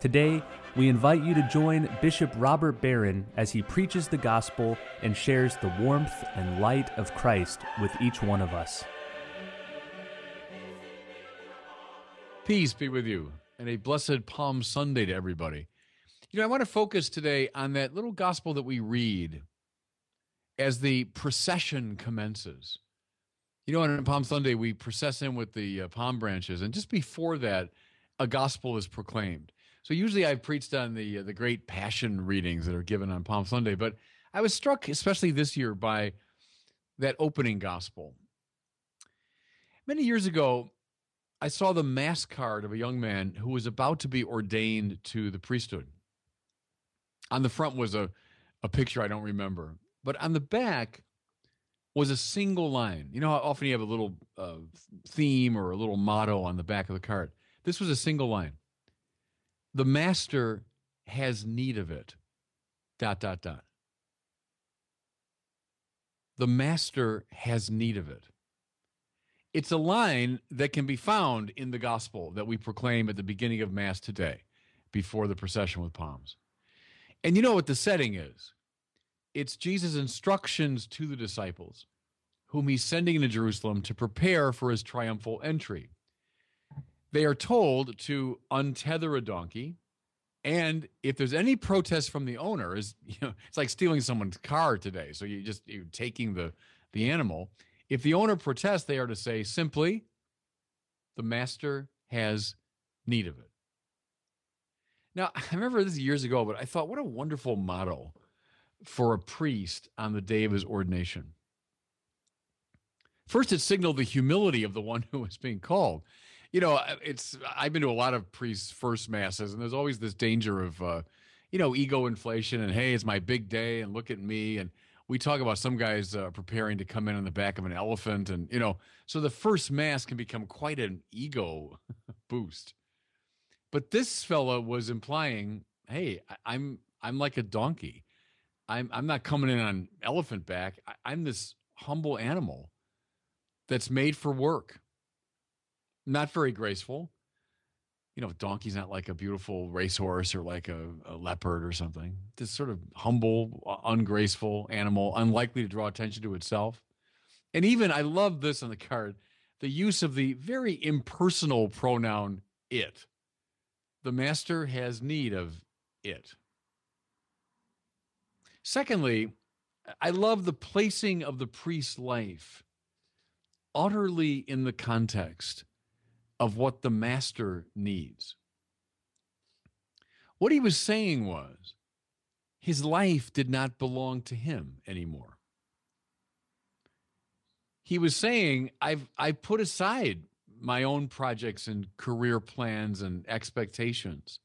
Today, we invite you to join Bishop Robert Barron as he preaches the gospel and shares the warmth and light of Christ with each one of us. Peace be with you, and a blessed Palm Sunday to everybody. You know, I want to focus today on that little gospel that we read as the procession commences. You know, on Palm Sunday, we process in with the uh, palm branches, and just before that, a gospel is proclaimed. So usually I've preached on the uh, the great passion readings that are given on Palm Sunday, but I was struck, especially this year, by that opening gospel. Many years ago, I saw the mass card of a young man who was about to be ordained to the priesthood. On the front was a, a picture I don't remember, but on the back was a single line. You know how often you have a little uh, theme or a little motto on the back of the card? This was a single line the master has need of it. Dot, dot, dot. The master has need of it. It's a line that can be found in the gospel that we proclaim at the beginning of Mass today, before the procession with palms. And you know what the setting is? It's Jesus' instructions to the disciples, whom he's sending into Jerusalem to prepare for his triumphal entry they are told to untether a donkey and if there's any protest from the owner is you know it's like stealing someone's car today so you just you're taking the the animal. If the owner protests they are to say simply the master has need of it. Now i remember this years ago but i thought what a wonderful motto for a priest on the day of his ordination. First it signaled the humility of the one who was being called you know, it's I've been to a lot of priests' first masses, and there's always this danger of, uh, you know, ego inflation and hey, it's my big day, and look at me, and we talk about some guys uh, preparing to come in on the back of an elephant, and you know, so the first mass can become quite an ego boost. But this fella was implying, hey, I, I'm I'm like a donkey. I'm I'm not coming in on elephant back. I, I'm this humble animal that's made for work not very graceful. You know, donkey's not like a beautiful racehorse or like a, a leopard or something. This sort of humble, ungraceful animal, unlikely to draw attention to itself. And even, I love this on the card the use of the very impersonal pronoun it. The master has need of it. Secondly, I love the placing of the priest's life utterly in the context of what the master needs. What he was saying was his life did not belong to him anymore. He was saying, I've I put aside my own projects and career plans and expectations.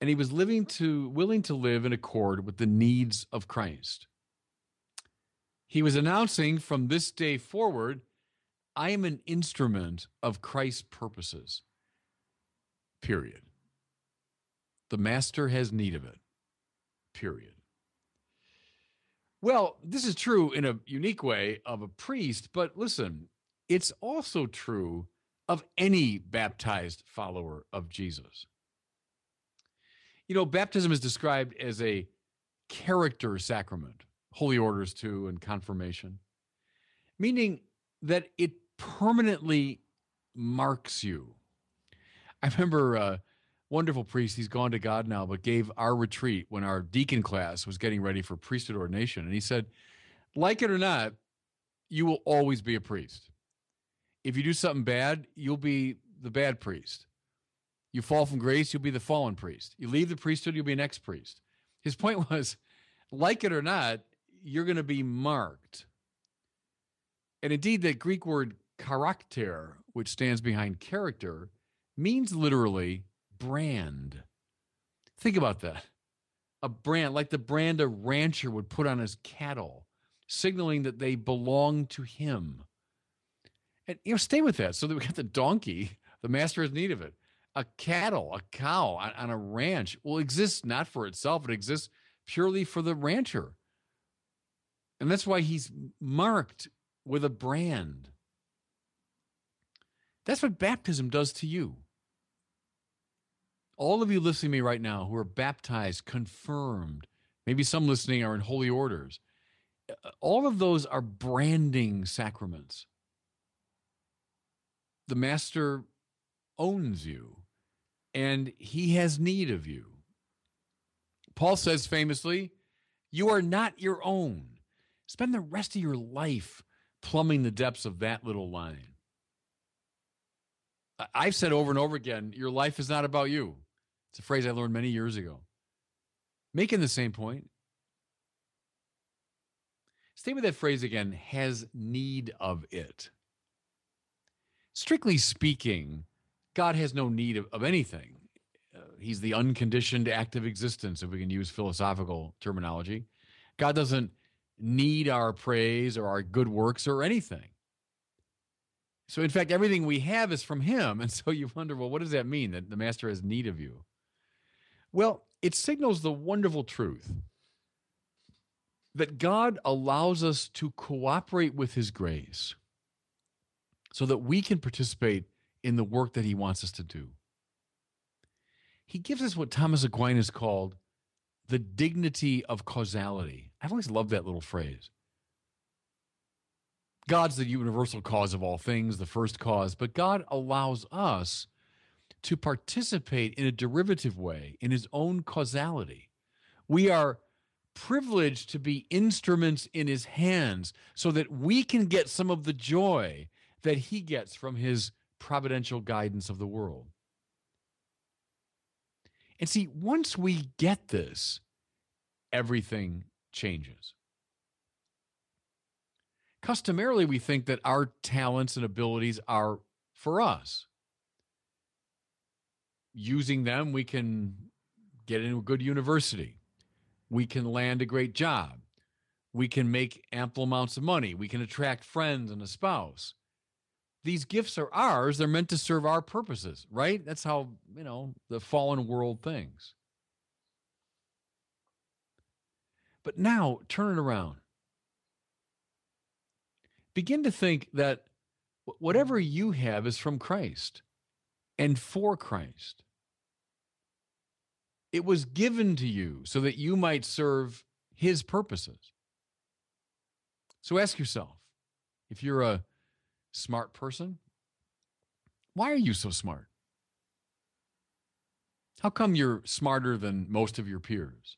And he was living to willing to live in accord with the needs of Christ. He was announcing from this day forward I am an instrument of Christ's purposes. Period. The master has need of it. Period. Well, this is true in a unique way of a priest, but listen, it's also true of any baptized follower of Jesus. You know, baptism is described as a character sacrament, holy orders too, and confirmation, meaning that it permanently marks you. I remember a wonderful priest, he's gone to God now, but gave our retreat when our deacon class was getting ready for priesthood ordination. And he said, like it or not, you will always be a priest. If you do something bad, you'll be the bad priest. You fall from grace, you'll be the fallen priest. You leave the priesthood, you'll be an ex priest. His point was, like it or not, you're going to be marked. And indeed, that Greek word Charakter, which stands behind character, means literally brand. Think about that. a brand like the brand a rancher would put on his cattle, signaling that they belong to him. And you know, stay with that. So that we got the donkey, the master has need of it. A cattle, a cow on, on a ranch will exist not for itself, it exists purely for the rancher. And that's why he's marked with a brand. That's what baptism does to you. All of you listening to me right now who are baptized, confirmed, maybe some listening are in holy orders, all of those are branding sacraments. The Master owns you and he has need of you. Paul says famously, You are not your own. Spend the rest of your life plumbing the depths of that little line. I've said over and over again, your life is not about you. It's a phrase I learned many years ago. Making the same point. Stay with that phrase again has need of it. Strictly speaking, God has no need of, of anything. Uh, he's the unconditioned active existence, if we can use philosophical terminology. God doesn't need our praise or our good works or anything. So, in fact, everything we have is from Him. And so you wonder, well, what does that mean that the Master has need of you? Well, it signals the wonderful truth that God allows us to cooperate with His grace so that we can participate in the work that He wants us to do. He gives us what Thomas Aquinas called the dignity of causality. I've always loved that little phrase. God's the universal cause of all things, the first cause, but God allows us to participate in a derivative way in his own causality. We are privileged to be instruments in his hands so that we can get some of the joy that he gets from his providential guidance of the world. And see, once we get this, everything changes. Customarily, we think that our talents and abilities are for us using them, we can get into a good university. We can land a great job. We can make ample amounts of money. We can attract friends and a spouse. These gifts are ours. They're meant to serve our purposes, right? That's how, you know, the fallen world thinks. But now turn it around. Begin to think that whatever you have is from Christ and for Christ. It was given to you so that you might serve his purposes. So ask yourself if you're a smart person, why are you so smart? How come you're smarter than most of your peers?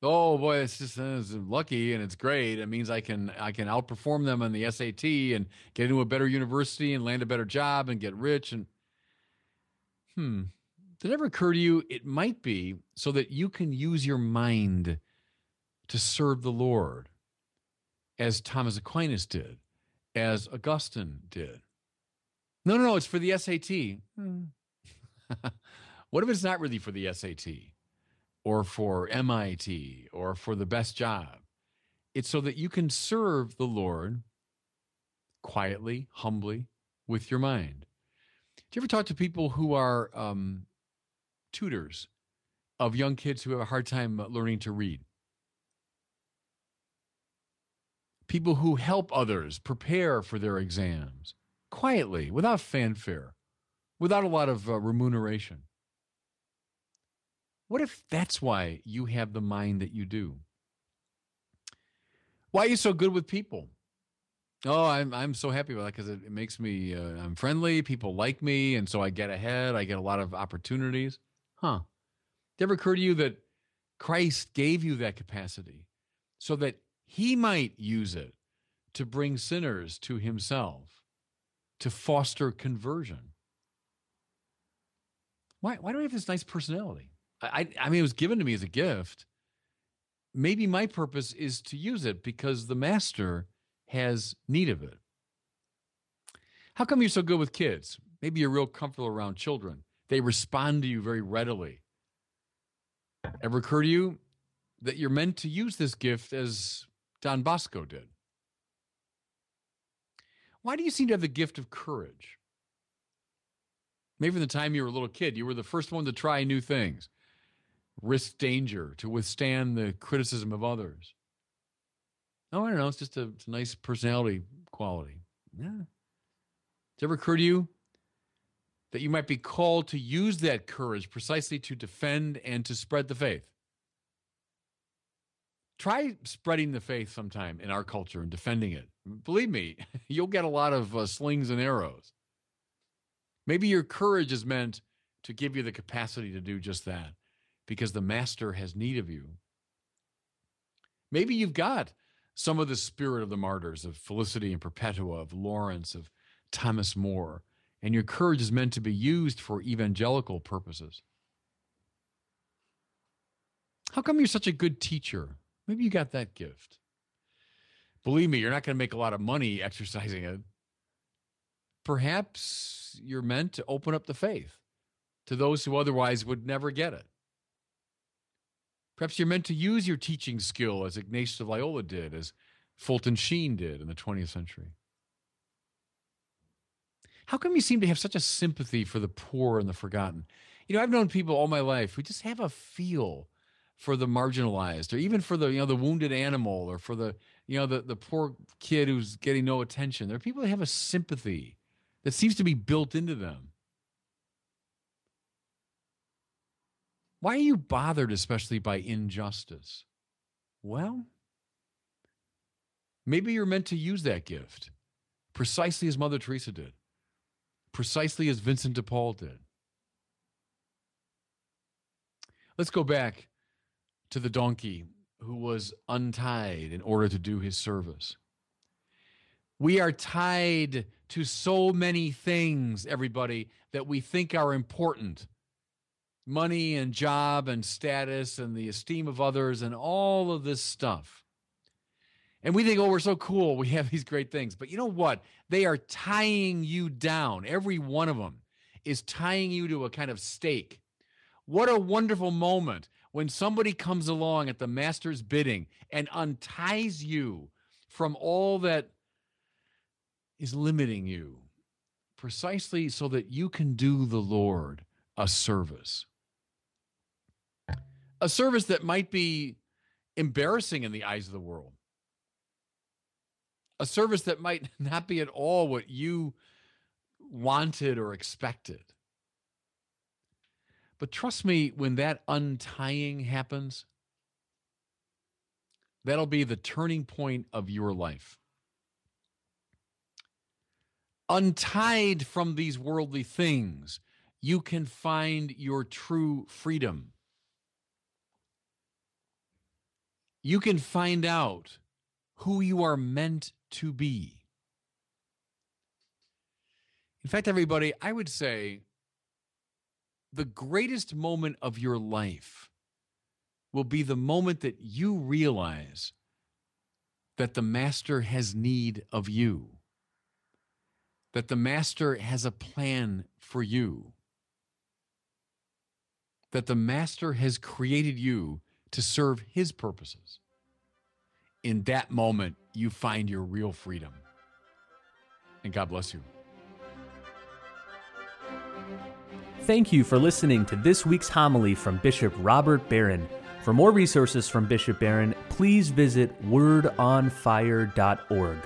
Oh boy, it's just uh, it's lucky and it's great. It means I can I can outperform them on the SAT and get into a better university and land a better job and get rich and hmm did it ever occur to you it might be so that you can use your mind to serve the Lord as Thomas Aquinas did, as Augustine did? No, no, no, it's for the SAT. Hmm. what if it's not really for the SAT or for MIT or for the best job? It's so that you can serve the Lord quietly, humbly, with your mind. Do you ever talk to people who are um, tutors of young kids who have a hard time learning to read. People who help others prepare for their exams quietly, without fanfare, without a lot of uh, remuneration. What if that's why you have the mind that you do? Why are you so good with people? Oh, I'm I'm so happy about that because it, it, makes me uh, I'm friendly. People like me, and so I get ahead. I get a lot of opportunities. Huh. Did it ever occur to you that Christ gave you that capacity so that he might use it to bring sinners to himself, to foster conversion? Why, why do we have this nice personality? I, I, mean, it was given to me as a gift. Maybe my purpose is to use it because the master has need of it. How come you're so good with kids? Maybe you're real comfortable around children. They respond to you very readily. Ever occur to you that you're meant to use this gift as Don Bosco did? Why do you seem to have the gift of courage? Maybe from the time you were a little kid, you were the first one to try new things, risk danger, to withstand the criticism of others. Oh, I don't know. It's just a, it's a nice personality quality. Yeah. Does it ever occur to you that you might be called to use that courage precisely to defend and to spread the faith? Try spreading the faith sometime in our culture and defending it. Believe me, you'll get a lot of uh, slings and arrows. Maybe your courage is meant to give you the capacity to do just that because the master has need of you. Maybe you've got some of the spirit of the martyrs of Felicity and Perpetua, of Lawrence, of Thomas More, and your courage is meant to be used for evangelical purposes. How come you're such a good teacher? Maybe you got that gift. Believe me, you're not going to make a lot of money exercising it. Perhaps you're meant to open up the faith to those who otherwise would never get it. Perhaps you're meant to use your teaching skill as Ignatius of Loyola did, as Fulton Sheen did in the 20th century. How come you seem to have such a sympathy for the poor and the forgotten? You know, I've known people all my life who just have a feel for the marginalized or even for the you know the wounded animal or for the you know the the poor kid who's getting no attention there are people that have a sympathy that seems to be built into them why are you bothered especially by injustice? Well maybe you're meant to use that gift precisely as mother teresa did precisely as vincent de paul did. Let's go back to the donkey who was untied in order to do his service. We are tied to so many things, everybody, that we think are important money and job and status and the esteem of others and all of this stuff. And we think, oh, we're so cool. We have these great things. But you know what? They are tying you down. Every one of them is tying you to a kind of stake. What a wonderful moment when somebody comes along at the master's bidding and unties you from all that is limiting you, precisely so that you can do the Lord a service. A service that might be embarrassing in the eyes of the world. A service that might not be at all what you wanted or expected. But trust me, when that untying happens, that'll be the turning point of your life. Untied from these worldly things, you can find your true freedom. You can find out who you are meant to be. In fact, everybody, I would say the greatest moment of your life will be the moment that you realize that the master has need of you, that the master has a plan for you, that the master has created you to serve his purposes. In that moment, you find your real freedom. And God bless you. Thank you for listening to this week's homily from Bishop Robert Barron. For more resources from Bishop Barron, please visit wordonfire.org.